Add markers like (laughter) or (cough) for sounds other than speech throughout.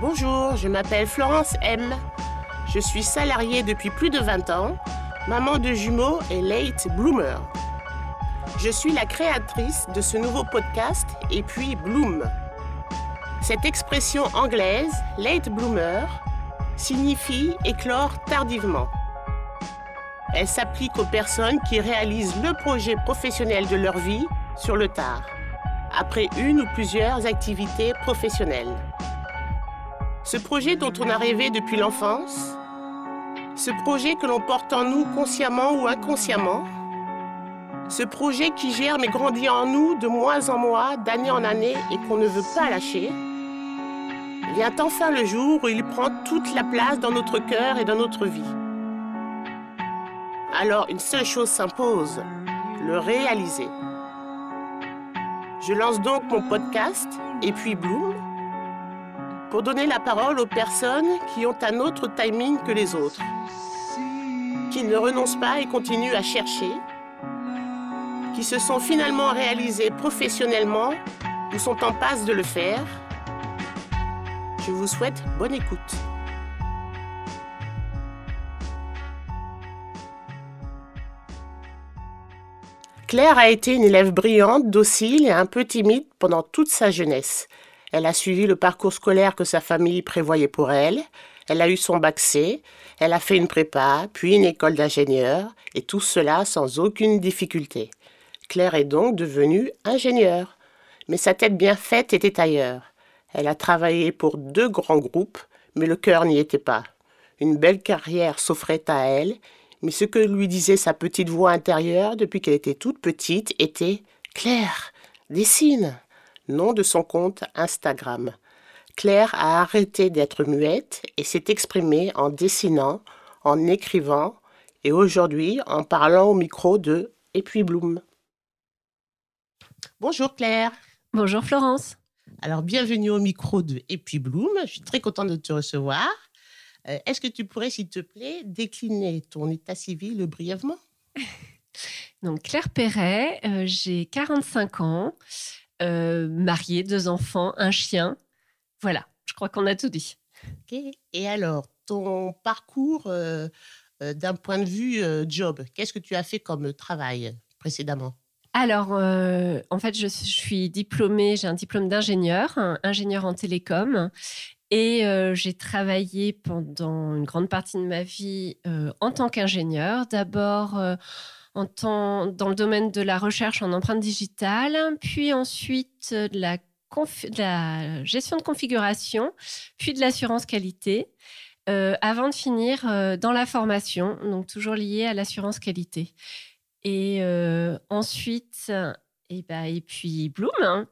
Bonjour, je m'appelle Florence M. Je suis salariée depuis plus de 20 ans, maman de jumeaux et late bloomer. Je suis la créatrice de ce nouveau podcast et puis Bloom. Cette expression anglaise, late bloomer, signifie éclore tardivement. Elle s'applique aux personnes qui réalisent le projet professionnel de leur vie sur le tard, après une ou plusieurs activités professionnelles. Ce projet dont on a rêvé depuis l'enfance, ce projet que l'on porte en nous consciemment ou inconsciemment, ce projet qui germe et grandit en nous de mois en mois, d'année en année et qu'on ne veut pas lâcher, vient enfin le jour où il prend toute la place dans notre cœur et dans notre vie. Alors une seule chose s'impose, le réaliser. Je lance donc mon podcast Et puis Bloom pour donner la parole aux personnes qui ont un autre timing que les autres, qui ne renoncent pas et continuent à chercher, qui se sont finalement réalisées professionnellement ou sont en passe de le faire. Je vous souhaite bonne écoute. Claire a été une élève brillante, docile et un peu timide pendant toute sa jeunesse. Elle a suivi le parcours scolaire que sa famille prévoyait pour elle. Elle a eu son bac C, elle a fait une prépa, puis une école d'ingénieur, et tout cela sans aucune difficulté. Claire est donc devenue ingénieure. Mais sa tête bien faite était ailleurs. Elle a travaillé pour deux grands groupes, mais le cœur n'y était pas. Une belle carrière s'offrait à elle, mais ce que lui disait sa petite voix intérieure depuis qu'elle était toute petite était Claire, dessine nom de son compte Instagram. Claire a arrêté d'être muette et s'est exprimée en dessinant, en écrivant et aujourd'hui en parlant au micro de Et puis Bloom. Bonjour Claire. Bonjour Florence. Alors bienvenue au micro de Et puis Bloom. Je suis très contente de te recevoir. Euh, est-ce que tu pourrais, s'il te plaît, décliner ton état civil brièvement? (laughs) Donc Claire Perret, euh, j'ai 45 ans. Euh, mariée, deux enfants, un chien. Voilà, je crois qu'on a tout dit. Et alors, ton parcours euh, euh, d'un point de vue job, qu'est-ce que tu as fait comme travail précédemment? Alors, en fait, je, suis diplômée, j'ai un diplôme d'ingénieur, ingénieur en télécom, et j'ai travaillé pendant une grande partie de ma vie en tant qu'ingénieur. D'abord dans le domaine de la recherche en empreinte digitale, puis ensuite euh, de la, gestion de configuration, puis de l'assurance qualité, euh, avant de finir euh, dans la formation, donc toujours lié à l'assurance qualité. Et ensuite, et, bah, et puis Bloom, hein.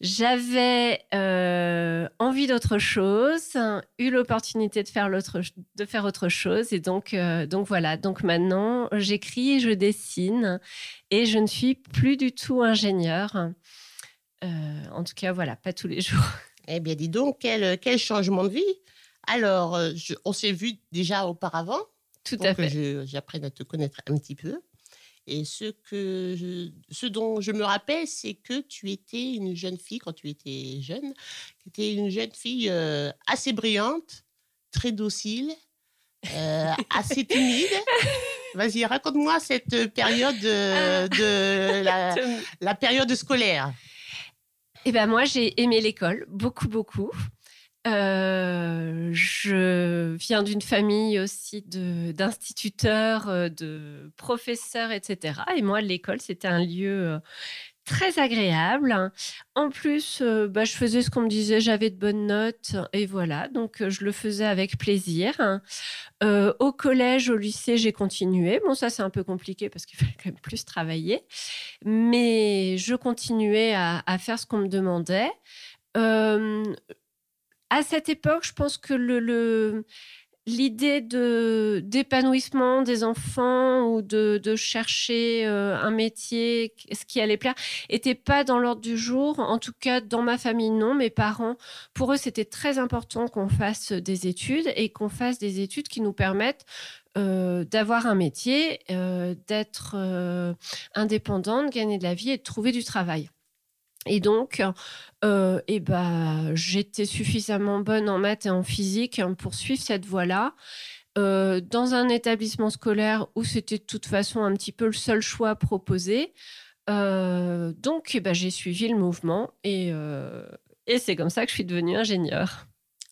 J'avais euh, envie d'autre chose, eu l'opportunité de faire de faire autre chose, et donc euh, donc voilà. Donc maintenant, j'écris, je dessine, et je ne suis plus du tout ingénieure. Euh, en tout cas, voilà, pas tous les (laughs) jours. Eh bien, dis donc, quel, quel changement de vie. Alors, on s'est vu déjà auparavant. Tout à fait. Que j'apprenne à te connaître un petit peu. Et ce, que ce dont je me rappelle, c'est que tu étais une jeune fille quand tu étais jeune, tu étais une jeune fille euh, assez brillante, très docile, euh, assez timide. Vas-y, raconte-moi cette période de, de la, (laughs) la, période scolaire. Eh ben moi, j'ai aimé l'école, beaucoup, beaucoup. Euh, je viens d'une famille aussi d'instituteurs, euh, de, professeurs, etc. Et moi, l'école, c'était un lieu euh, très agréable. En plus, bah, je faisais ce qu'on me disait, j'avais de bonnes notes et voilà, donc je le faisais avec plaisir. au collège, au lycée, j'ai continué. Bon, ça c'est un peu compliqué parce qu'il (laughs) fallait quand même plus travailler, mais je continuais à, à faire ce qu'on me demandait à cette époque, je pense que l'idée d'épanouissement des enfants ou de, chercher euh, un métier, ce qui allait plaire, était pas dans l'ordre du jour. En tout cas, dans ma famille, non. Mes parents, pour eux, c'était très important qu'on fasse des études et qu'on fasse des études qui nous permettent euh, d'avoir un métier, euh, d'être indépendante, de gagner de la vie et de trouver du travail. Et donc, euh, eh ben, j'étais suffisamment bonne en maths et en physique pour suivre cette voie-là. Euh, dans un établissement scolaire où c'était de toute façon un petit peu le seul choix proposé. Euh, donc, eh ben, j'ai suivi le mouvement et, et c'est comme ça que je suis devenue ingénieure.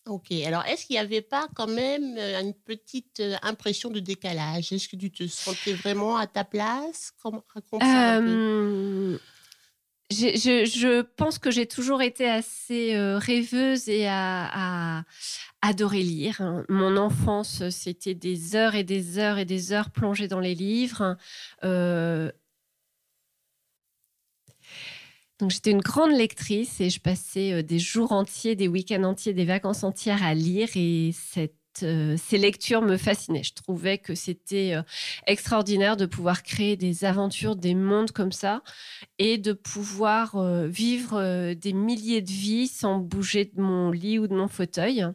Ok, alors est-ce qu'il n'y avait pas quand même une petite impression de décalage? Est-ce que tu te sentais vraiment à ta place? Comment, raconte ça un peu je, pense que j'ai toujours été assez euh, rêveuse et à, adorer lire. Hein. Mon enfance, c'était des heures et des heures et des heures plongées dans les livres. Euh, donc j'étais une grande lectrice et je passais euh, des jours entiers, des week-ends entiers, des vacances entières à lire et cette euh, ces lectures me fascinaient. Je trouvais que c'était euh, extraordinaire de pouvoir créer des aventures, des mondes comme ça, et de pouvoir euh, vivre des milliers de vies sans bouger de mon lit ou de mon fauteuil.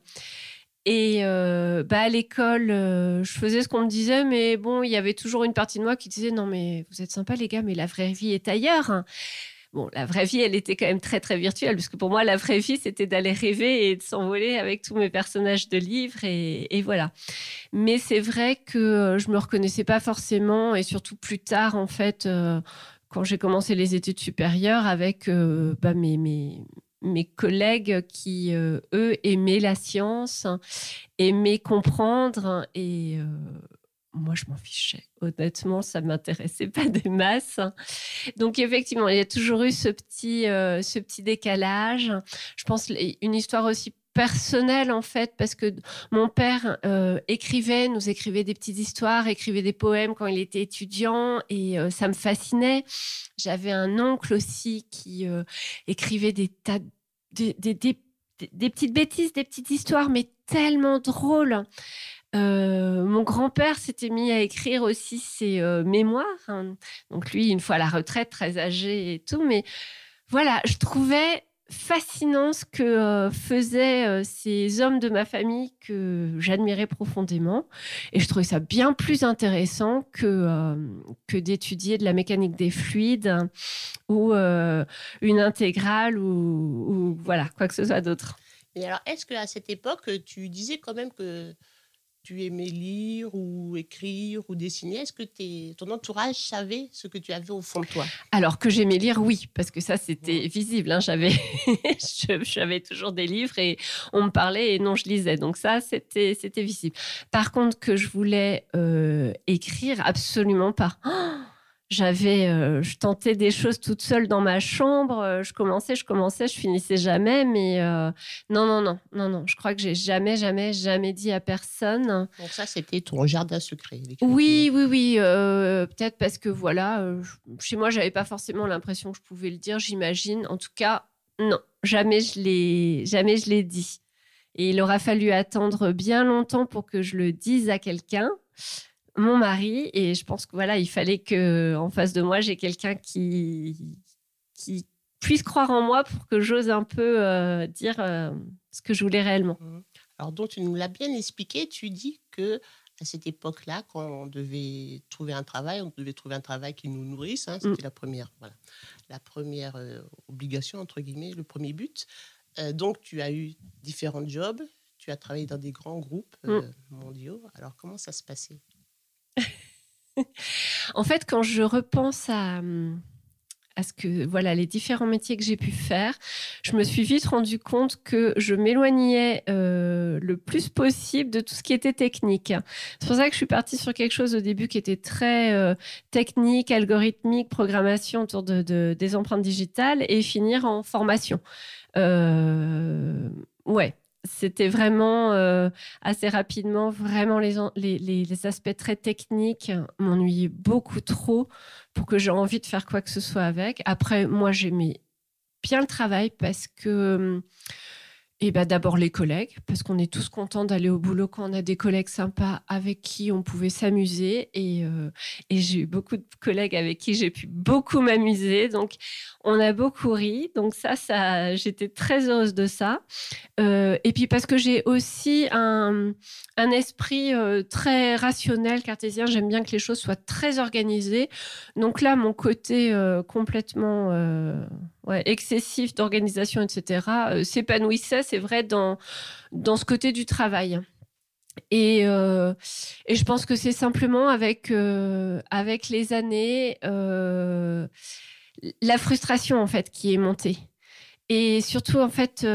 Et bah à l'école, je faisais ce qu'on me disait, mais bon, il y avait toujours une partie de moi qui disait non mais vous êtes sympa les gars, mais la vraie vie est ailleurs. Bon, la vraie vie, elle était quand même très, très virtuelle, puisque pour moi, la vraie vie, c'était d'aller rêver et de s'envoler avec tous mes personnages de livres, et, voilà. Mais c'est vrai que euh, je me reconnaissais pas forcément, et surtout plus tard, en fait, euh, quand j'ai commencé les études supérieures, avec euh, bah, mes, mes, collègues qui, eux, aimaient la science, aimaient comprendre, et moi, je m'en fichais. Honnêtement, ça m'intéressait pas des masses. Donc, effectivement, il y a toujours eu ce petit, euh, ce petit décalage. Je pense une histoire aussi personnelle, en fait, parce que mon père euh, écrivait, nous écrivait des petites histoires, écrivait des poèmes quand il était étudiant, et euh, ça me fascinait. J'avais un oncle aussi qui écrivait des tas des, des, des petites bêtises, des petites histoires, mais tellement drôles. Euh, mon grand-père s'était mis à écrire aussi ses euh, mémoires. Hein. Donc lui, une fois à la retraite, très âgé et tout. Mais voilà, je trouvais fascinant ce que euh, faisaient ces hommes de ma famille que j'admirais profondément. Et je trouvais ça bien plus intéressant que, que d'étudier de la mécanique des fluides ou une intégrale ou, ou, voilà, quoi que ce soit d'autre. Et alors, est-ce qu'à cette époque, tu disais quand même que tu aimais lire ou écrire ou dessiner? Est-ce que ton entourage savait ce que tu avais au fond de toi? Alors que j'aimais lire, oui, parce que ça, c'était visible. Hein. J'avais, (laughs) j'avais toujours des livres et on me parlait et non, je lisais. Donc ça, c'était, c'était visible. Par contre, que je voulais euh, écrire, absolument pas. Oh j'avais, euh, je tentais des choses toute seule dans ma chambre. Euh, je commençais, je commençais, je finissais jamais. Mais euh, non, non, non, non, non. Je crois que j'ai jamais, jamais, jamais dit à personne. Donc ça, c'était ton jardin secret. Oui, oui, oui. Peut-être parce que voilà, chez moi, j'avais pas forcément l'impression que je pouvais le dire. J'imagine. En tout cas, non, jamais je l'ai, jamais je l'ai dit. Et il aura fallu attendre bien longtemps pour que je le dise à quelqu'un mon mari et je pense que voilà, il fallait que en face de moi, j'ai quelqu'un qui qui puisse croire en moi pour que j'ose un peu euh, dire euh, ce que je voulais réellement. Mmh. Alors donc tu nous l'as bien expliqué, tu dis que à cette époque-là, quand on devait trouver un travail, on devait trouver un travail qui nous nourrisse. Hein, c'était mmh. la première, voilà, la première euh, obligation entre guillemets, le premier but. donc tu as eu différents jobs, tu as travaillé dans des grands groupes mmh. mondiaux. Alors comment ça se passait? (laughs) en fait, quand je repense à, à ce que voilà les différents métiers que j'ai pu faire, je me suis vite rendu compte que je m'éloignais euh, le plus possible de tout ce qui était technique. C'est pour ça que je suis partie sur quelque chose au début qui était très euh, technique, algorithmique, programmation autour de, des empreintes digitales et finir en formation. Euh, ouais, c'était vraiment euh, assez rapidement, vraiment les, les, aspects très techniques m'ennuyaient beaucoup trop pour que j'ai envie de faire quoi que ce soit avec. Après, moi, j'aimais bien le travail parce que et bah, d'abord les collègues, parce qu'on est tous contents d'aller au boulot quand on a des collègues sympas avec qui on pouvait s'amuser. Et, euh, et j'ai eu beaucoup de collègues avec qui j'ai pu beaucoup m'amuser. Donc, on a beaucoup ri. Donc ça, ça j'étais très heureuse de ça. Euh, et puis parce que j'ai aussi un, un esprit euh, très rationnel, cartésien. J'aime bien que les choses soient très organisées. Donc là, mon côté complètement ouais, excessif d'organisation, etc., euh, s'épanouissait, c'est vrai, dans, dans ce côté du travail. Et, euh, et je pense que c'est simplement avec, euh, avec les années la frustration en fait qui est montée. Et surtout en fait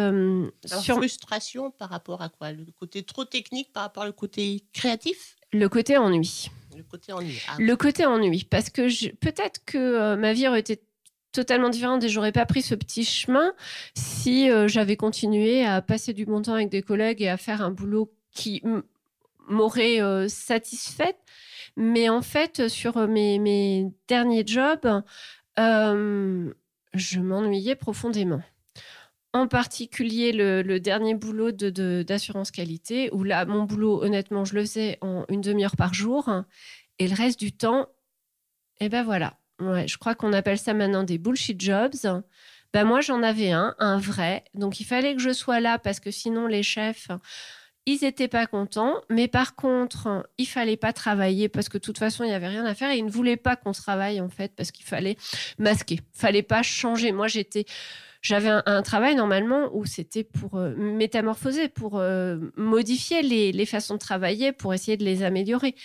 sur frustration par rapport à quoi? Le côté trop technique par rapport au côté créatif? Le côté ennui. Le côté ennui. Ah. Le côté ennui parce que peut-être que ma vie aurait été totalement différente et j'aurais pas pris ce petit chemin si euh, j'avais continué à passer du bon temps avec des collègues et à faire un boulot qui m'aurait euh, satisfaite. Mais en fait, sur euh, mes, derniers jobs, je m'ennuyais profondément. En particulier le, dernier boulot d'assurance qualité, où là, mon boulot, honnêtement, je le faisais en une demi-heure par jour. Et le reste du temps, eh ben voilà, Ouais, je crois qu'on appelle ça maintenant des bullshit jobs. Ben moi, j'en avais un, un vrai. Donc, il fallait que je sois là parce que sinon, les chefs, ils n'étaient pas contents. Mais par contre, il fallait pas travailler parce que de toute façon, il n'y avait rien à faire. Et ils ne voulaient pas qu'on travaille, en fait, parce qu'il fallait masquer. Il fallait pas changer. Moi, j'étais. J'avais un, travail normalement où c'était pour euh, métamorphoser, pour euh, modifier les, les façons de travailler, pour essayer de les améliorer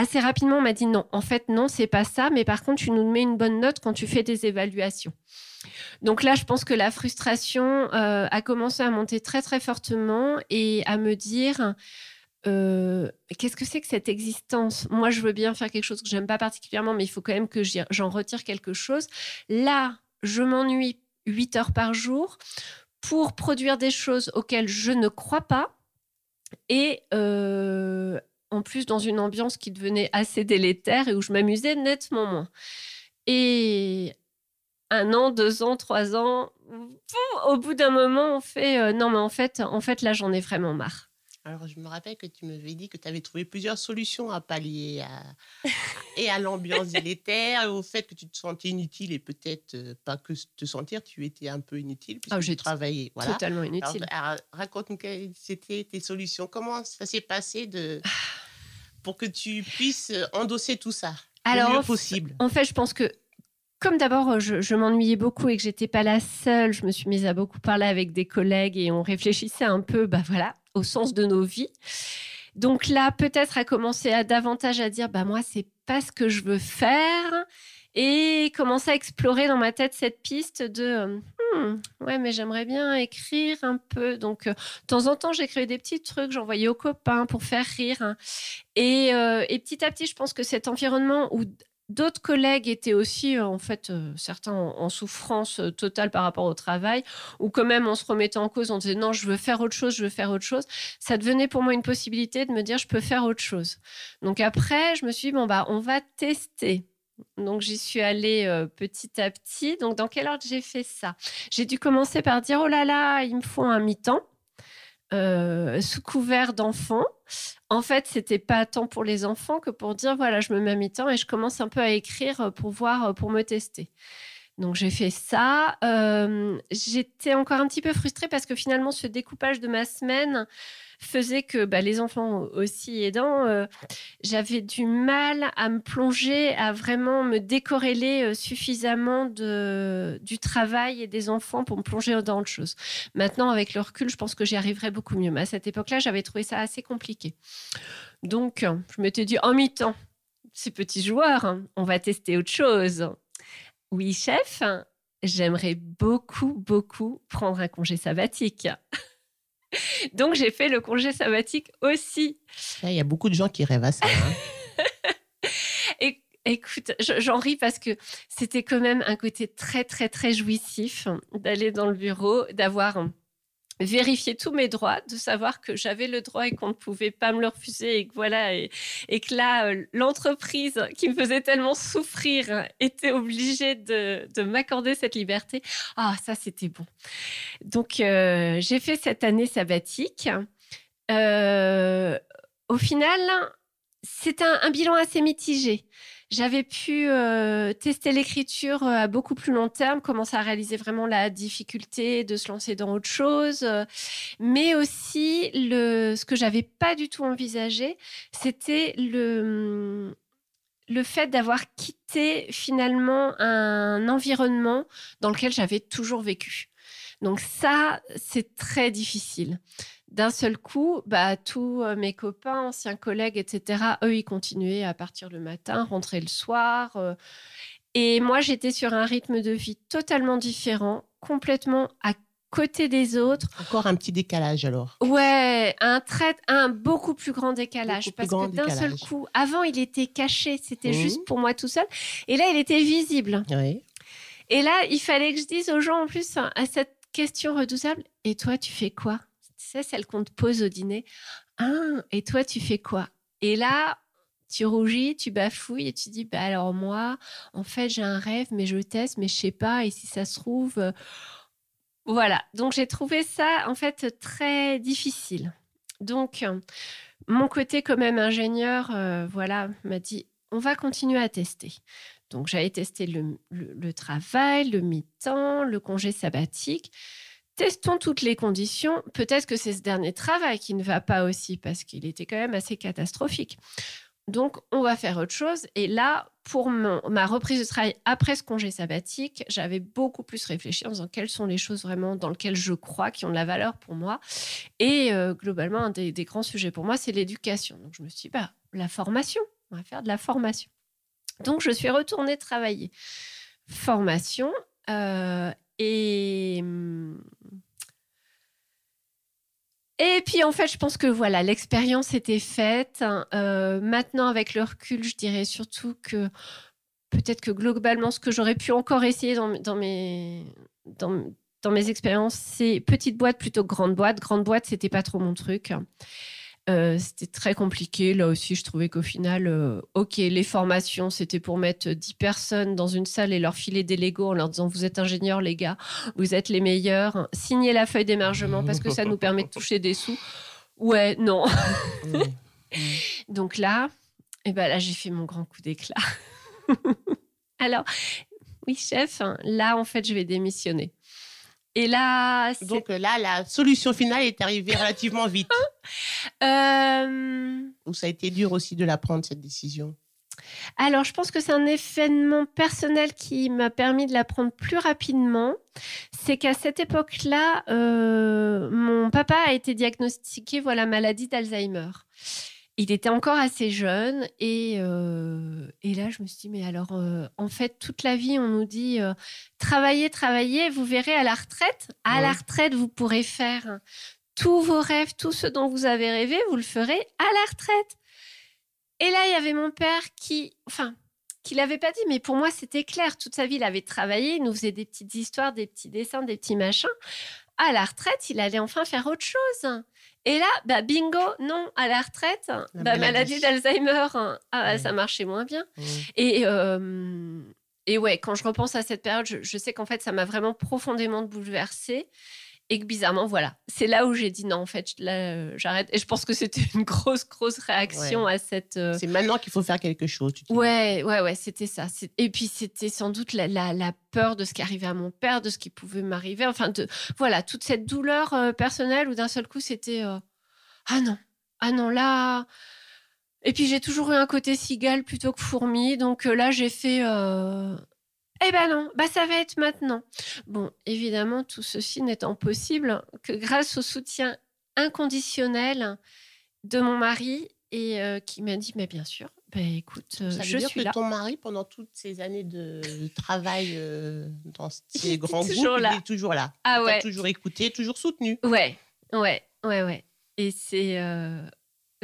assez rapidement, on m'a dit non, en fait, non, c'est pas ça, mais par contre, tu nous mets une bonne note quand tu fais des évaluations. Donc là, je pense que la frustration euh, a commencé à monter très, très fortement et à me dire. Euh, qu'est-ce que c'est que cette existence? Moi, je veux bien faire quelque chose que j'aime pas particulièrement, mais il faut quand même que j'en retire quelque chose. Là, je m'ennuie 8 heures par jour pour produire des choses auxquelles je ne crois pas et euh, en plus dans une ambiance qui devenait assez délétère et où je m'amusais nettement moins. Et un an, deux ans, trois ans, au bout d'un moment, on fait euh, non, mais en fait, en fait, là, j'en ai vraiment marre. Alors, je me rappelle que tu m'avais dit que tu avais trouvé plusieurs solutions à pallier à, et à l'ambiance délétère, et au fait que tu te sentais inutile, et peut-être euh, pas que te sentir, tu étais un peu inutile puisque oh, tu travaillais. Voilà. Totalement inutile. raconte-nous quelles étaient tes solutions. Comment ça s'est passé de, pour que tu puisses endosser tout ça Alors, le mieux possible? En fait, je pense que comme d'abord, je, je m'ennuyais beaucoup et que j'étais pas la seule, je me suis mise à beaucoup parler avec des collègues et on réfléchissait un peu, bah voilà, au sens de nos vies. Donc là, peut-être à commencer à davantage à dire, bah moi, c'est pas ce que je veux faire, et commencer à explorer dans ma tête cette piste de, hmm, ouais, mais j'aimerais bien écrire un peu. Donc, euh, de temps en temps, j'écrivais des petits trucs, j'envoyais aux copains pour faire rire. Et, euh, et petit à petit, je pense que cet environnement où D'autres collègues étaient aussi, euh, en fait, euh, certains en, souffrance euh, totale par rapport au travail, ou quand même on se remettait en cause, on disait non, je veux faire autre chose, je veux faire autre chose. Ça devenait pour moi une possibilité de me dire je peux faire autre chose. Donc après, je me suis dit, bon, bah, on va tester. Donc j'y suis allée petit à petit. Donc dans quel ordre j'ai fait ça? J'ai dû commencer par dire oh là là, il me faut un mi-temps. Sous couvert d'enfants. En fait, c'était pas tant pour les enfants que pour dire voilà, je me mets à mi-temps et je commence un peu à écrire euh, pour voir, euh, pour me tester. Donc j'ai fait ça. Euh, j'étais encore un petit peu frustrée parce que finalement, ce découpage de ma semaine faisait que bah, les enfants aussi aidant, euh, j'avais du mal à me plonger, à vraiment me décorréler euh, suffisamment du travail et des enfants pour me plonger dans autre chose. Maintenant, avec le recul, je pense que j'y arriverai beaucoup mieux. Mais à cette époque-là, j'avais trouvé ça assez compliqué. Donc, je m'étais dit, en mi-temps, ces petits joueurs, hein, on va tester autre chose. Oui, chef, j'aimerais beaucoup, beaucoup prendre un congé sabbatique. (laughs) Donc j'ai fait le congé sabbatique aussi. Il y a beaucoup de gens qui rêvent à ça. Hein. (laughs) écoute, j'en ris parce que c'était quand même un côté très très très jouissif d'aller dans le bureau, d'avoir vérifier tous mes droits, de savoir que j'avais le droit et qu'on ne pouvait pas me le refuser et que voilà et, que là euh, l'entreprise qui me faisait tellement souffrir était obligée de, m'accorder cette liberté. Ah ça c'était bon. Donc euh, j'ai fait cette année sabbatique. Euh, au final, c'est un bilan assez mitigé j'avais pu euh, tester l'écriture euh, à beaucoup plus long terme, commencer à réaliser vraiment la difficulté de se lancer dans autre chose, euh, mais aussi ce que j'avais pas du tout envisagé, c'était le le fait d'avoir quitté finalement un environnement dans lequel j'avais toujours vécu. Donc ça, c'est très difficile. D'un seul coup, bah, tous euh, mes copains, anciens collègues, etc., eux, ils continuaient à partir le matin, rentrer le soir. Euh. et moi, j'étais sur un rythme de vie totalement différent, complètement à côté des autres. Encore un petit décalage alors. Ouais, un trait, un beaucoup plus grand décalage. parce que d'un seul coup, avant il était caché, c'était mmh. juste pour moi tout seul. Et là, il était visible. Oui. Et là, il fallait que je dise aux gens en plus à cette question redoutable Et toi, tu fais quoi? Tu sais, celle qu'on te pose au dîner. Ah, et toi, tu fais quoi? Et là, tu rougis, tu bafouilles et tu dis bah alors moi, en fait, j'ai un rêve, mais je teste, mais je sais pas. Et si ça se trouve, euh, voilà. Donc j'ai trouvé ça en fait très difficile. Donc mon côté quand même ingénieur, euh, voilà, m'a dit on va continuer à tester. Donc j'avais testé le, travail, le mi-temps, le congé sabbatique. Testons toutes les conditions. Peut-être que c'est ce dernier travail qui ne va pas aussi parce qu'il était quand même assez catastrophique. Donc, on va faire autre chose. Et là, pour ma reprise de travail après ce congé sabbatique, j'avais beaucoup plus réfléchi en disant quelles sont les choses vraiment dans lesquelles je crois, qui ont de la valeur pour moi. Et euh, globalement, un des, grands sujets pour moi, c'est l'éducation. Donc, je me suis dit, bah, la formation, on va faire de la formation. Donc, je suis retournée travailler. Formation. Euh, et. Hum, et puis en fait, je pense que voilà, l'expérience était faite. Euh, maintenant, avec le recul, je dirais surtout que peut-être que globalement, ce que j'aurais pu encore essayer dans mes expériences, c'est petite boîte plutôt que grande boîte. Grande boîte, c'était pas trop mon truc. Euh, c'était très compliqué. Là aussi, je trouvais qu'au final, euh, OK, les formations, c'était pour mettre 10 personnes dans une salle et leur filer des Legos en leur disant Vous êtes ingénieurs, les gars, vous êtes les meilleurs. Signez la feuille d'émergement parce que ça nous permet de toucher des sous. Ouais, non. (laughs) Donc là, et eh ben là, j'ai fait mon grand coup d'éclat. (laughs) Alors, oui, chef, là, en fait, je vais démissionner. Et là, donc là, la solution finale est arrivée relativement vite. (laughs) euh... Ou ça a été dur aussi de la prendre cette décision? Alors, je pense que c'est un événement personnel qui m'a permis de la prendre plus rapidement. C'est qu'à cette époque-là, euh, mon papa a été diagnostiqué voilà maladie d'Alzheimer il était encore assez jeune et, euh, et, là je me suis dit mais alors euh, en fait toute la vie on nous dit euh, travaillez travaillez vous verrez à la retraite. À la retraite vous pourrez faire tous vos rêves tout ce dont vous avez rêvé vous le ferez à la retraite. Et là il y avait mon père qui enfin qui l'avait pas dit mais pour moi c'était clair. Toute sa vie il avait travaillé il nous faisait des petites histoires des petits dessins des petits machins. À la retraite il allait enfin faire autre chose et là, bah, bingo, non, à la retraite, bah, maladie, d'Alzheimer, hein. ah, ça marchait moins bien. Et, euh, et ouais, quand je repense à cette période, je, sais qu'en fait, ça m'a vraiment profondément bouleversée. Et que bizarrement, voilà, c'est là où j'ai dit non, en fait, là, euh, j'arrête. Et je pense que c'était une grosse, grosse réaction à cette. Euh, c'est maintenant qu'il faut faire quelque chose. Tu ouais, ouais, ouais, c'était ça. Et puis, c'était sans doute la, la, peur de ce qui arrivait à mon père, de ce qui pouvait m'arriver. Enfin, de, voilà, toute cette douleur euh, personnelle où d'un seul coup, c'était ah non, ah non, là. Et puis, j'ai toujours eu un côté cigale plutôt que fourmi. Donc là, j'ai fait. Eh ben non, bah ça va être maintenant. Bon, évidemment, tout ceci n'étant possible que grâce au soutien inconditionnel de mon mari et euh, qui m'a dit, mais bien sûr, bah écoute, euh, ça je dire suis que là. Ton mari, pendant toutes ces années de travail euh, dans ces grands groupes, il est toujours là. Ah ouais. toujours écouté, toujours soutenu. Ouais, ouais, ouais, ouais. Et c'est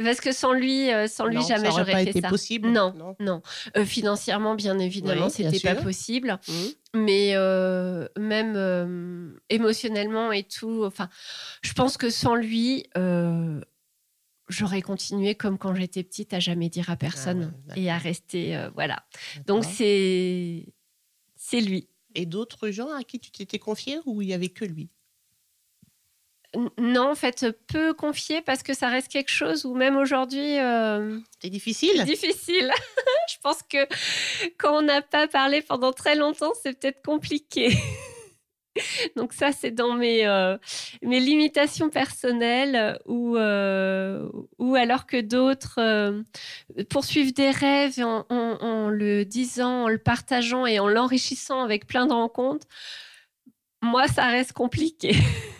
parce que sans lui, euh, sans lui, jamais j'aurais fait été ça. possible. Non, non. Euh, financièrement, bien évidemment, ce c'était pas possible. Mmh. Mais euh, même émotionnellement et tout. Enfin, je pense que sans lui, j'aurais continué comme quand j'étais petite à jamais dire à ah personne et à rester, voilà. Donc c'est c'est lui. Et d'autres gens à qui tu t'étais confiée ou il y avait que lui? Non, en fait, peu confier parce que ça reste quelque chose où même aujourd'hui. Euh, c'est difficile. Difficile. (laughs) Je pense que quand on n'a pas parlé pendant très longtemps, c'est peut-être compliqué. (laughs) Donc ça, c'est dans mes, euh, mes limitations personnelles ou, euh, ou alors que d'autres euh, poursuivent des rêves en, en, le disant, en le partageant et en l'enrichissant avec plein de rencontres. Moi, ça reste compliqué. (laughs)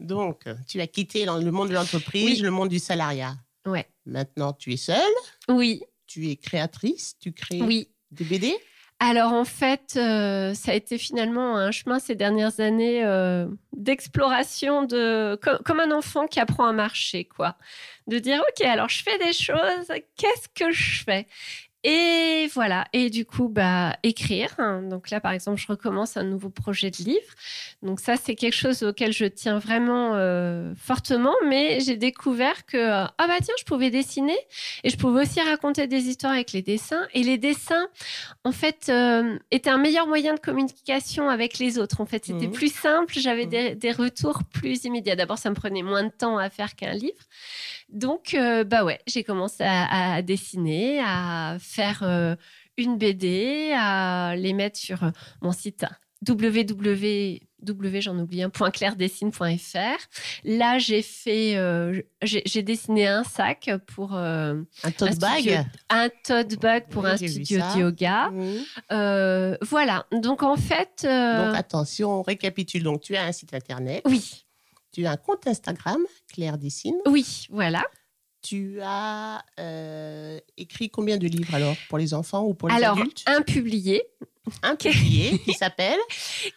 Donc, tu as quitté le monde de l'entreprise, le monde du salariat. Ouais. Maintenant, tu es seule? Oui. Tu es créatrice, tu crées oui. des BD alors en fait, euh, ça a été finalement un chemin ces dernières années euh, d'exploration de comme, un enfant qui apprend à marcher quoi. De dire OK, alors je fais des choses, qu'est-ce que je fais? Et voilà. Et du coup, bah, écrire. Donc là, par exemple, je recommence un nouveau projet de livre. Donc ça, c'est quelque chose auquel je tiens vraiment euh, fortement. Mais j'ai découvert que, ah bah tiens, je pouvais dessiner et je pouvais aussi raconter des histoires avec les dessins. Et les dessins, en fait, euh, étaient un meilleur moyen de communication avec les autres. En fait, c'était mmh. plus simple. J'avais mmh. des, retours plus immédiats. D'abord, ça me prenait moins de temps à faire qu'un livre. Donc, euh, bah ouais, j'ai commencé à, à, dessiner, à faire euh, une BD, à les mettre sur euh, mon site www j'en oublie un, Là, j'ai fait, euh, j'ai dessiné un sac pour un tote bag, un tote bag pour un studio de yoga. voilà. Donc en fait, donc attention, on récapitule. Donc tu as un site internet. Oui. Tu as un compte Instagram, Claire Dessine. Oui, voilà. Tu as euh, écrit combien de livres alors Pour les enfants ou pour les adultes? Alors, un publié. Un publié (laughs) qui s'appelle?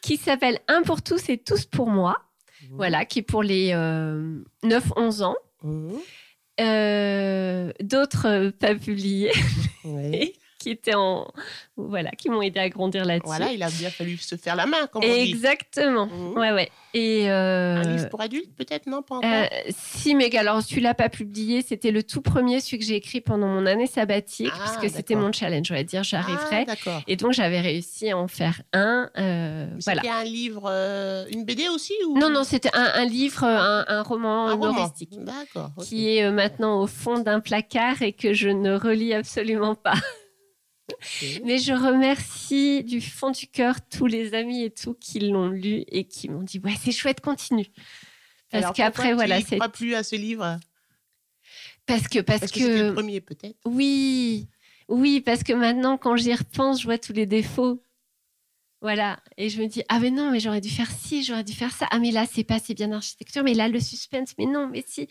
Qui s'appelle Un pour tous et tous pour moi. Mmh. Voilà, qui est pour les 9-11 euh, ans. Mmh. Euh, d'autres pas publiés. Oui. (laughs) qui étaient en voilà qui m'ont aidé à grandir là-dessus. Voilà, il a bien fallu se faire la main comme on dit. Exactement. Mmh. Ouais ouais. Et euh, un livre pour adultes peut-être non pas encore. Euh, si mais alors l'as pas publié, c'était le tout premier celui que j'ai écrit pendant mon année sabbatique ah, puisque c'était mon challenge, on va dire j'arriverai. Ah, et donc j'avais réussi à en faire un. Euh, voilà. C'était un livre, une BD aussi ou Non non, c'était un, livre, un, roman humoristique. D'accord. Qui est maintenant au fond d'un placard et que je ne relis absolument pas. Mais je remercie du fond du cœur tous les amis et tout qui l'ont lu et qui m'ont dit ouais c'est chouette continue. Parce qu'après voilà c'est. pas plus à ce livre? Parce que parce, parce que, que le premier peut-être. Oui oui parce que maintenant quand j'y repense je vois tous les défauts. Voilà et je me dis ah mais non mais j'aurais dû faire ci j'aurais dû faire ça ah mais là c'est pas si bien architecture mais là le suspense mais non mais si.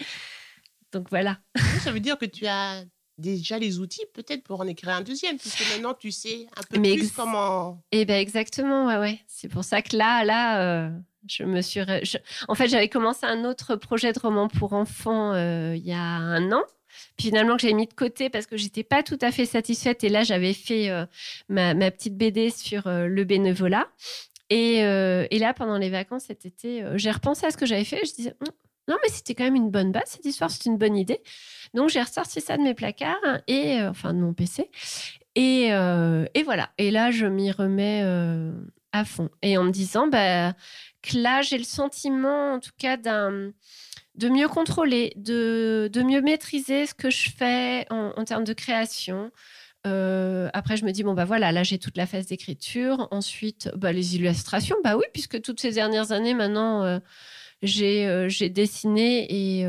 Donc voilà. Ça veut dire que tu as déjà les outils peut-être pour en écrire un deuxième, puisque maintenant tu sais un peu plus comment. Eh ben exactement, ouais, ouais. C'est pour ça que là, là, euh, je me suis. En fait, j'avais commencé un autre projet de roman pour enfants euh, il y a un an. Puis finalement, que j'avais mis de côté parce que j'étais pas tout à fait satisfaite. Et là, j'avais fait euh, ma, ma, petite BD sur le bénévolat. Et, et, là, pendant les vacances cet été, j'ai repensé à ce que j'avais fait. Je disais, hum, non, mais c'était quand même une bonne base, cette histoire, c'est une bonne idée. Donc, j'ai ressorti ça de mes placards, et, euh, enfin de mon PC. Et, euh, et, voilà. Et là, je m'y remets euh, à fond. Et en me disant bah, que là, j'ai le sentiment, en tout cas, d'un de mieux contrôler, de, de, mieux maîtriser ce que je fais en, termes de création. après, je me dis, bon, bah voilà, là, j'ai toute la phase d'écriture. Ensuite, bah, les illustrations, bah oui, puisque toutes ces dernières années, maintenant, j'ai dessiné et,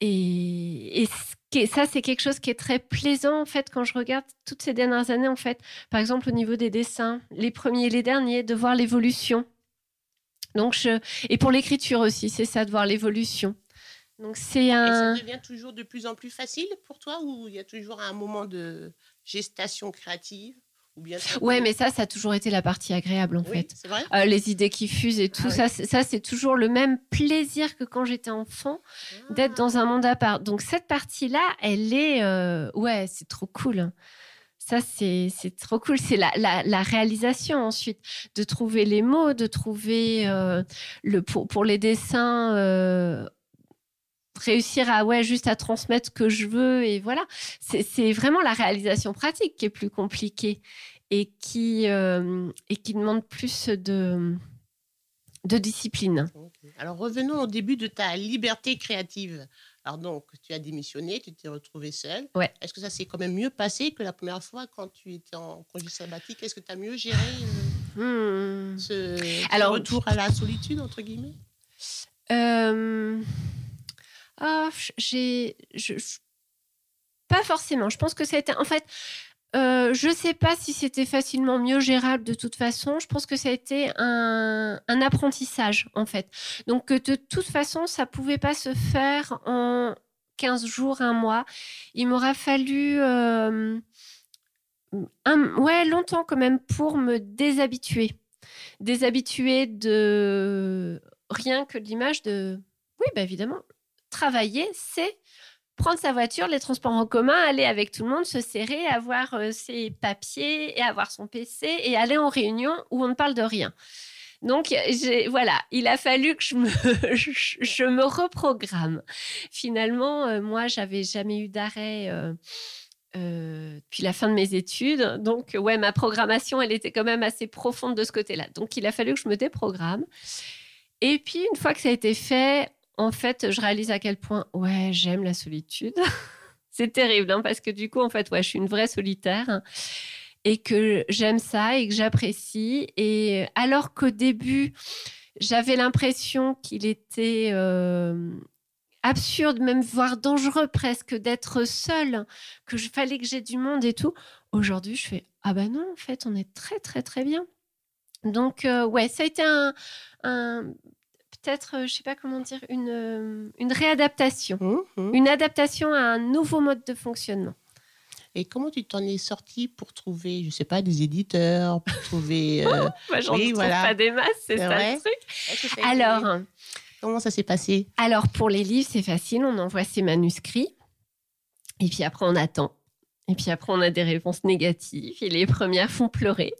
et, et ça, c'est quelque chose qui est très plaisant, en fait, quand je regarde toutes ces dernières années, en fait. Par exemple, au niveau des dessins, les premiers et les derniers, de voir l'évolution. Donc, je... Et pour l'écriture aussi, c'est ça, de voir l'évolution. Donc, c'est un... Et ça devient toujours de plus en plus facile pour toi ou il y a toujours un moment de gestation créative? Ouais, mais ça, ça a toujours été la partie agréable en fait. Vrai euh, les idées qui fusent et tout ah ça, ça c'est toujours le même plaisir que quand j'étais enfant d'être dans un monde à part. Donc cette partie-là, elle est, euh, ouais, c'est trop cool. Ça, c'est trop cool. C'est la, la, réalisation ensuite, de trouver les mots, de trouver euh, le pour, pour les dessins réussir à ouais juste à transmettre ce que je veux et voilà c'est vraiment la réalisation pratique qui est plus compliquée et qui euh, et qui demande plus de de discipline. Alors revenons au début de ta liberté créative. Alors donc tu as démissionné, tu t'es retrouvée seule. Ouais. Est-ce que ça s'est quand même mieux passé que la première fois quand tu étais en congé sabbatique? Est-ce que tu as mieux géré euh, hmm. ce, Alors, retour à la solitude, entre guillemets? Euh... oh, j'ai... Pas forcément. Je pense que ça a été... En fait, euh, je ne sais pas si c'était facilement mieux gérable de toute façon. Je pense que ça a été un, apprentissage, en fait. Donc, de toute façon, ça ne pouvait pas se faire en 15 jours, un mois. Il m'aura fallu euh, ouais, longtemps quand même pour me déshabituer. Déshabituer de rien que l'image de... Oui, bah évidemment, travailler, c'est prendre sa voiture, les transports en commun, aller avec tout le monde, se serrer, avoir euh, ses papiers et avoir son PC et aller en réunion où on ne parle de rien. Donc, voilà, il a fallu que je me, (laughs) je, me reprogramme. Finalement, euh, moi, j'avais jamais eu d'arrêt euh, depuis la fin de mes études. Donc, ouais, ma programmation, elle était quand même assez profonde de ce côté-là. Donc, il a fallu que je me déprogramme. Et puis, une fois que ça a été fait, en fait, je réalise à quel point, ouais, j'aime la solitude. (laughs) c'est terrible, hein, parce que du coup, en fait, ouais, je suis une vraie solitaire et que j'aime ça et que j'apprécie. Et alors qu'au début, j'avais l'impression qu'il était euh, absurde, même voire dangereux presque, d'être seule, que je fallait que j'ai du monde et tout. Aujourd'hui, je fais ah ben non, en fait, on est très très très bien. Donc euh, ouais, ça a été un, un peut-être, euh, je sais pas comment dire, une, euh, une réadaptation, mmh, mmh. une adaptation à un nouveau mode de fonctionnement. Et comment tu t'en es sorti pour trouver, je sais pas, des éditeurs, pour trouver. (laughs) Euh... Moi, j'en oui, trouve pas des masses, c'est ça le truc. Alors. Comment ça s'est passé? Alors, pour les livres, c'est facile. On envoie ses manuscrits. Et puis après, on attend. Et puis après, on a des réponses négatives. Et les premières font pleurer.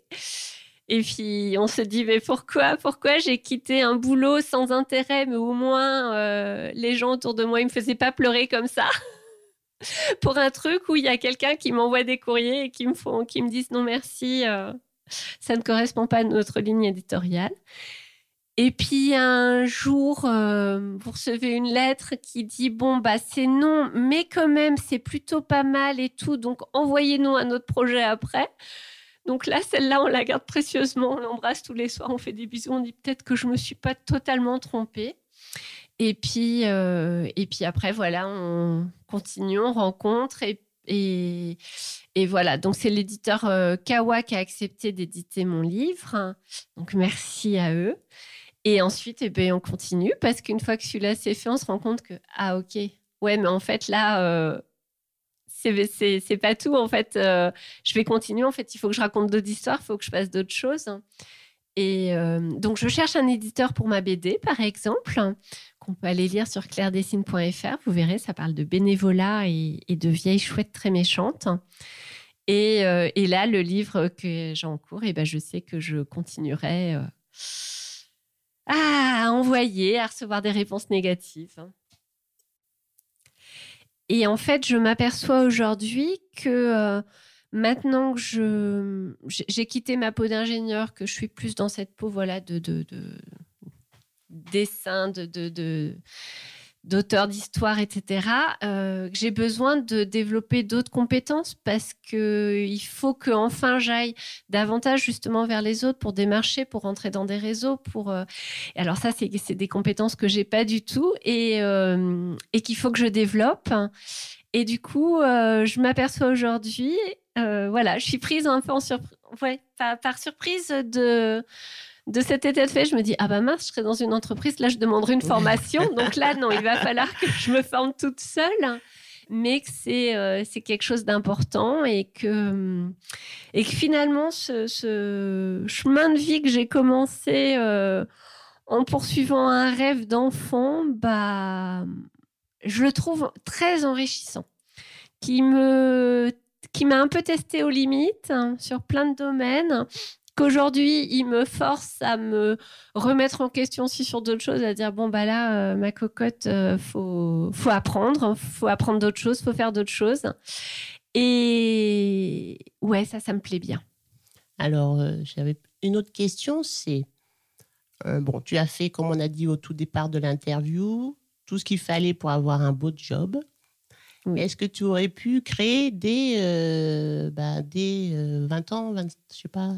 Et puis on se dit mais pourquoi pourquoi j'ai quitté un boulot sans intérêt mais au moins euh, les gens autour de moi ils me faisaient pas pleurer comme ça? (laughs) Pour un truc où il y a quelqu'un qui m'envoie des courriers et qui me font qui me disent non merci euh, ça ne correspond pas à notre ligne éditoriale. Et puis un jour, euh, vous recevez une lettre qui dit bon bah c'est non, mais quand même c'est plutôt pas mal et tout, donc envoyez-nous un autre projet après. Donc là, celle-là, on la garde précieusement, on l'embrasse tous les soirs, on fait des bisous, on dit peut-être que je me suis pas totalement trompée. Et puis, euh, et puis après, voilà, on continue, on rencontre et, voilà. Donc c'est l'éditeur euh, Kawa qui a accepté d'éditer mon livre. Donc merci à eux. Et ensuite, eh ben, on continue parce qu'une fois que celui-là c'est fait, on se rend compte que ah ok, ouais, mais en fait là. Euh, c'est pas tout en fait. Euh, je vais continuer en fait. Il faut que je raconte d'autres histoires, il faut que je fasse d'autres choses. Et euh, donc je cherche un éditeur pour ma BD par exemple qu'on peut aller lire sur clairedessine.fr. Vous verrez, ça parle de bénévolat et, de vieilles chouettes très méchantes. Et, euh, et là, le livre que j'ai en cours, et eh ben, je sais que je continuerai à envoyer, à recevoir des réponses négatives. Et en fait, je m'aperçois aujourd'hui que euh, maintenant que j'ai quitté ma peau d'ingénieur, que je suis plus dans cette peau voilà, de, de, de dessin, de, de d'auteur d'histoire, etc., euh, j'ai besoin de développer d'autres compétences parce que il faut que enfin j'aille davantage justement vers les autres pour démarcher, pour rentrer dans des réseaux, pour. Euh, alors ça, c'est c'est des compétences que j'ai pas du tout et euh, et qu'il faut que je développe. Et du coup, je m'aperçois aujourd'hui, voilà, je suis prise un peu en surprise, ouais, par surprise de de cet état de fait, je me dis ah bah mince, je serai dans une entreprise, là je demanderai une formation. (laughs) Donc là non, il va falloir que je me forme toute seule, mais que c'est euh, quelque chose d'important et que et que finalement ce, chemin de vie que j'ai commencé euh, en poursuivant un rêve d'enfant, bah je le trouve très enrichissant, qui me qui m'a un peu testé aux limites hein, sur plein de domaines qu'aujourd'hui, il me force à me remettre en question aussi sur d'autres choses, à dire bon bah là, euh, ma cocotte, euh, faut faut apprendre, faut apprendre d'autres choses, faut faire d'autres choses. Et ouais, ça, ça me plaît bien. Alors, euh, j'avais une autre question, c'est bon, tu as fait comme on a dit au tout départ de l'interview tout ce qu'il fallait pour avoir un beau job. Est-ce que tu aurais pu créer des, bah, des 20 ans, 20, je sais pas,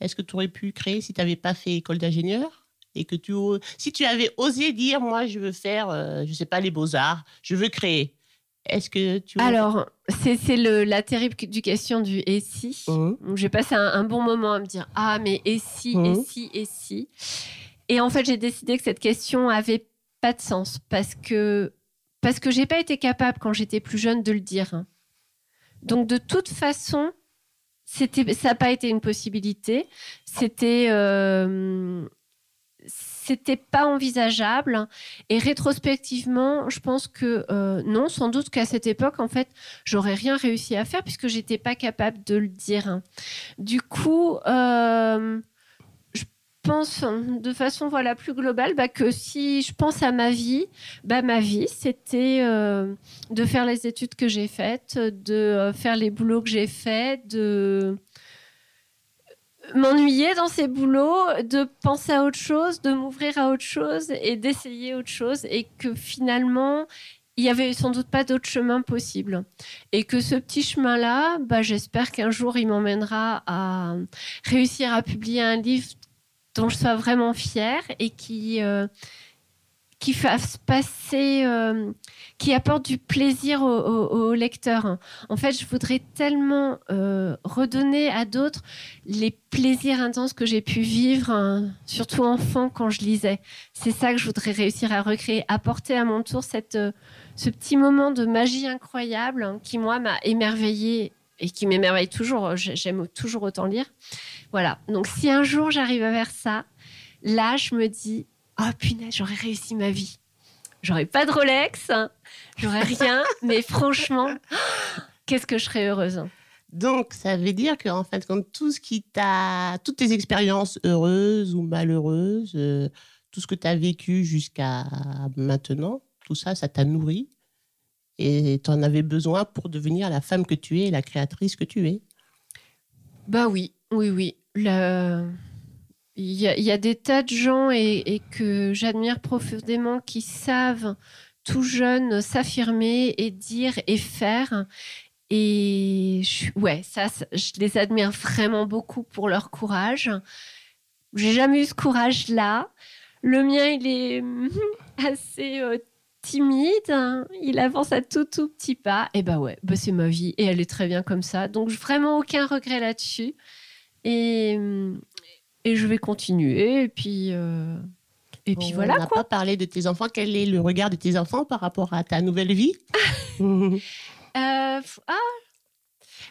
est-ce que tu aurais pu créer si tu n'avais pas fait école d'ingénieur et que tu, si tu avais osé dire, moi, je veux faire, euh, je sais pas, les beaux-arts, je veux créer, est-ce que tu... Alors, c'est la terrible éducation du « et si mmh. J'ai passé un, bon moment à me dire, ah, mais et si, et mmh. si, et si Et en fait, j'ai décidé que cette question avait pas de sens parce que parce que j'ai pas été capable quand j'étais plus jeune de le dire. Donc de toute façon, ça n'a pas été une possibilité. C'était euh, c'était pas envisageable. Et rétrospectivement, je pense que euh, non, sans doute qu'à cette époque, en fait, j'aurais rien réussi à faire puisque j'étais pas capable de le dire. Du coup, euh, de façon voilà plus globale bah, que si je pense à ma vie, bah, ma vie, c'était euh, de faire les études que j'ai faites, de faire les boulots que j'ai faits, de m'ennuyer dans ces boulots, de penser à autre chose, de m'ouvrir à autre chose et d'essayer autre chose et que finalement, il y avait sans doute pas d'autre chemin possible. Et que ce petit chemin-là, bah, j'espère qu'un jour, il m'emmènera à réussir à publier un livre dont je sois vraiment fière et qui, euh, qui fasse passer, euh, qui apporte du plaisir aux lecteurs. En fait, je voudrais tellement euh, redonner à d'autres les plaisirs intenses que j'ai pu vivre, hein, surtout enfant quand je lisais. C'est ça que je voudrais réussir à recréer, apporter à mon tour cette, ce petit moment de magie incroyable hein, qui, moi, m'a émerveillée et qui m'émerveille toujours. J'aime toujours autant lire. Voilà. Donc, si un jour j'arrive à faire ça, là, je me dis, oh punaise, j'aurais réussi ma vie. J'aurais pas de Rolex, j'aurais rien, (laughs) mais franchement, qu'est-ce que je serais heureuse. Donc, ça veut dire que en fait, tout ce qui t'a, toutes tes expériences heureuses ou malheureuses, euh, tout ce que tu as vécu jusqu'à maintenant, tout ça, ça t'a nourri? Et tu en avais besoin pour devenir la femme que tu es, la créatrice que tu es. Bah oui, oui, oui. Il y, a des tas de gens et, que j'admire profondément qui savent tout jeune s'affirmer et dire et faire. Et ouais, ça, je les admire vraiment beaucoup pour leur courage. J'ai jamais eu ce courage-là. Le mien, il est (laughs) assez euh, timide. Il avance à tout tout petit pas. Et bah ouais, bah c'est ma vie et elle est très bien comme ça. Donc vraiment aucun regret là-dessus. Et, et je vais continuer. Et puis, euh, et puis voilà. On n'a pas parlé de tes enfants. Quel est le regard de tes enfants par rapport à ta nouvelle vie? (laughs) Euh, Ah,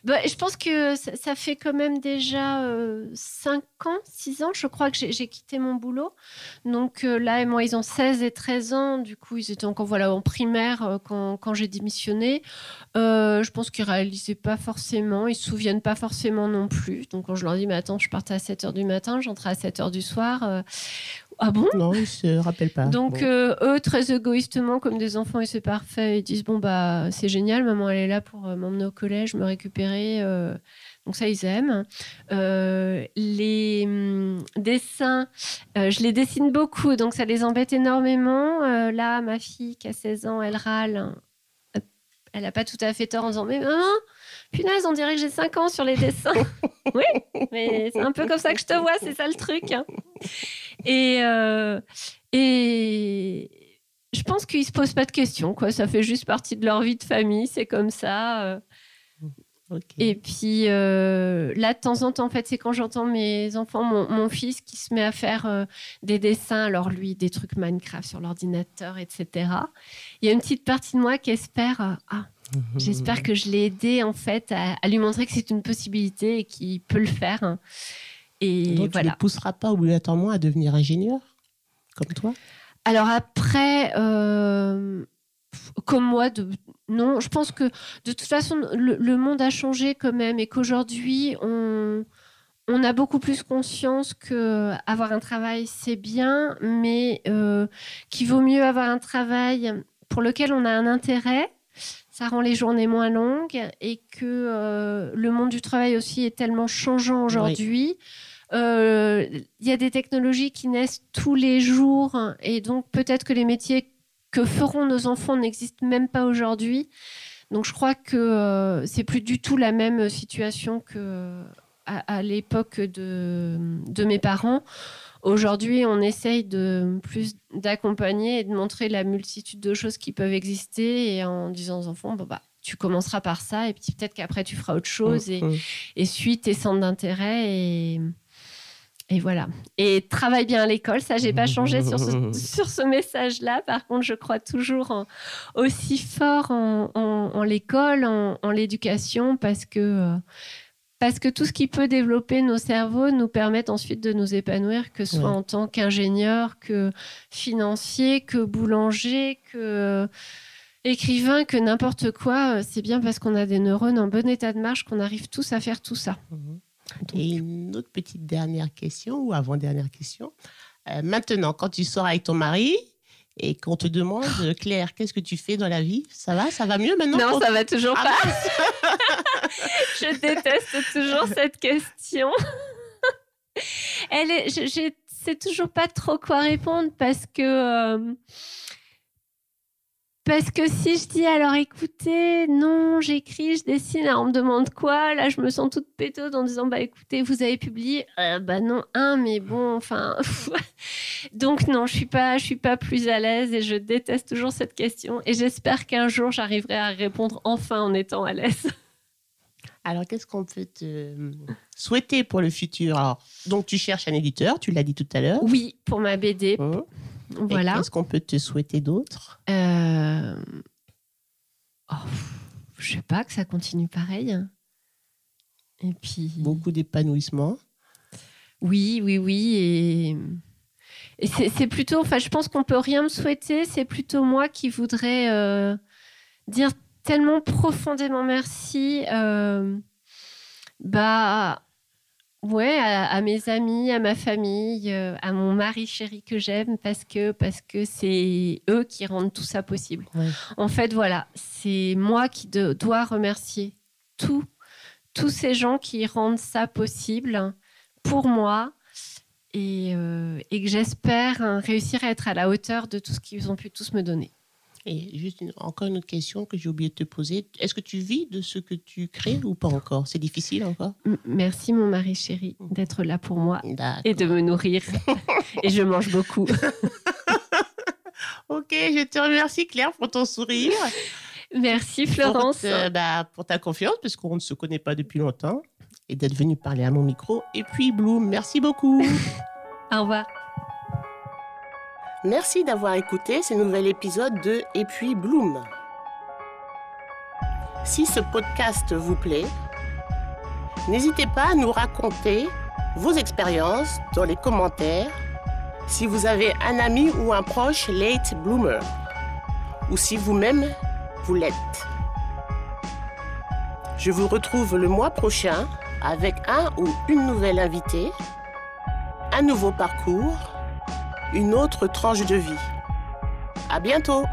bah, je pense que ça, fait quand même déjà 5 euh, ans, 6 ans, je crois que j'ai quitté mon boulot. Donc euh, là, moi, ils ont 16 et 13 ans. Du coup, ils étaient encore voilà, en primaire euh, quand, quand j'ai démissionné. je pense qu'ils ne réalisaient pas forcément, ils ne se souviennent pas forcément non plus. Donc quand je leur dis, mais attends, je partais à 7 h du matin, j'entrais à 7 h du soir. Ah bon? Non, ils se rappellent pas. Donc euh, eux, très égoïstement, comme des enfants et c'est parfait, ils disent bon bah c'est génial, maman elle est là pour euh, m'emmener au collège, me récupérer. Euh. donc ça ils aiment. les hum, dessins, je les dessine beaucoup, donc ça les embête énormément. là, ma fille qui a 16 ans, elle râle. Elle n'a pas tout à fait tort en disant mais maman punaise, on dirait que j'ai 5 ans sur les dessins. (laughs) oui, mais c'est un peu comme ça que je te vois, c'est ça le truc. Hein. Et, euh, et je pense qu'ils se posent pas de questions, quoi. Ça fait juste partie de leur vie de famille, c'est comme ça. Euh. Et puis euh, là, de temps en temps, en fait, c'est quand j'entends mes enfants, mon, fils qui se met à faire des dessins, alors lui, des trucs Minecraft sur l'ordinateur, etc. Il y a une petite partie de moi qui espère, ah, J'espère que je l'ai aidé en fait à, lui montrer que c'est une possibilité et qu'il peut le faire. Et Donc voilà. tu ne le pousseras pas obligatoirement à devenir ingénieur comme toi? Alors après, euh, comme moi, de, non, je pense que de toute façon le, monde a changé quand même et qu'aujourd'hui on on a beaucoup plus conscience que avoir un travail c'est bien, mais euh, qu'il vaut mieux avoir un travail pour lequel on a un intérêt ça rend les journées moins longues et que euh, le monde du travail aussi est tellement changeant aujourd'hui. Euh, il y a des technologies qui naissent tous les jours et donc peut-être que les métiers que feront nos enfants n'existent même pas aujourd'hui. Donc je crois que euh, c'est plus du tout la même situation que à, l'époque de, de mes parents. Aujourd'hui, on essaye de plus d'accompagner et de montrer la multitude de choses qui peuvent exister et en disant aux enfants, bon, bah, tu commenceras par ça et peut-être qu'après tu feras autre chose et, mmh. et suis tes centres d'intérêt et, et voilà. Et travaille bien à l'école, ça j'ai pas changé sur ce, (laughs) sur ce message-là. Par contre, je crois toujours aussi fort en, en, l'école, en, en l'éducation parce que euh, parce que tout ce qui peut développer nos cerveaux nous permet ensuite de nous épanouir, que ce soit en tant qu'ingénieur, que financier, que boulanger, que écrivain, que n'importe quoi. C'est bien parce qu'on a des neurones en bon état de marche qu'on arrive tous à faire tout ça. Mhm. Et une autre petite dernière question, ou avant-dernière question. Euh, maintenant, quand tu sors avec ton mari, et qu'on te demande, Claire, qu'est-ce que tu fais dans la vie? Ça va? Ça va mieux maintenant Non, ça va toujours ah pas. (laughs) je déteste toujours cette question. Elle est, je, sais toujours pas trop quoi répondre parce que euh, parce que si je dis alors écoutez, non, j'écris, je dessine, alors on me demande quoi Là, je me sens toute pétode en disant bah écoutez, vous avez publié euh, Bah non, un, mais bon, enfin. (laughs) Donc non, je suis pas, je suis pas plus à l'aise et je déteste toujours cette question. Et j'espère qu'un jour j'arriverai à répondre enfin en étant à l'aise. Alors, qu'est-ce qu'on peut te souhaiter pour le futur? Alors, donc, tu cherches un éditeur, tu l'as dit tout à l'heure. Oui, pour ma BD. Mmh. Voilà. Qu'est-ce qu'on peut te souhaiter d'autre? Euh... oh, Je sais pas, que ça continue pareil. Et puis. Beaucoup d'épanouissement. Oui, oui, oui. Et, et c'est plutôt. Enfin, je pense qu'on peut rien me souhaiter. C'est plutôt moi qui voudrais euh, dire tellement profondément merci. Euh, bah Ouais, à, mes amis, à ma famille, euh, à mon mari chéri que j'aime parce que parce que c'est eux qui rendent tout ça possible. En fait, voilà, c'est moi qui dois remercier tous tous ces gens qui rendent ça possible pour moi et, euh, et que j'espère réussir à être à la hauteur de tout ce qu'ils ont pu tous me donner. Et juste encore une autre question que j'ai oublié de te poser. Est-ce que tu vis de ce que tu crées ou pas encore? C'est difficile encore? Merci mon mari chéri d'être là pour moi et de me nourrir. et je mange beaucoup. (laughs) ok, je te remercie Claire pour ton sourire. Merci Florence. Pour, bah, pour ta confiance, parce qu'on ne se connaît pas depuis longtemps, et d'être venue parler à mon micro. Et puis Bloom, merci beaucoup. (laughs) Au revoir. Merci d'avoir écouté ce nouvel épisode de Et puis Bloom. Si ce podcast vous plaît, n'hésitez pas à nous raconter vos expériences dans les commentaires si vous avez un ami ou un proche late bloomer ou si vous-même vous l'êtes. Je vous retrouve le mois prochain avec un ou une nouvelle invitée, un nouveau parcours une autre tranche de vie. À bientôt!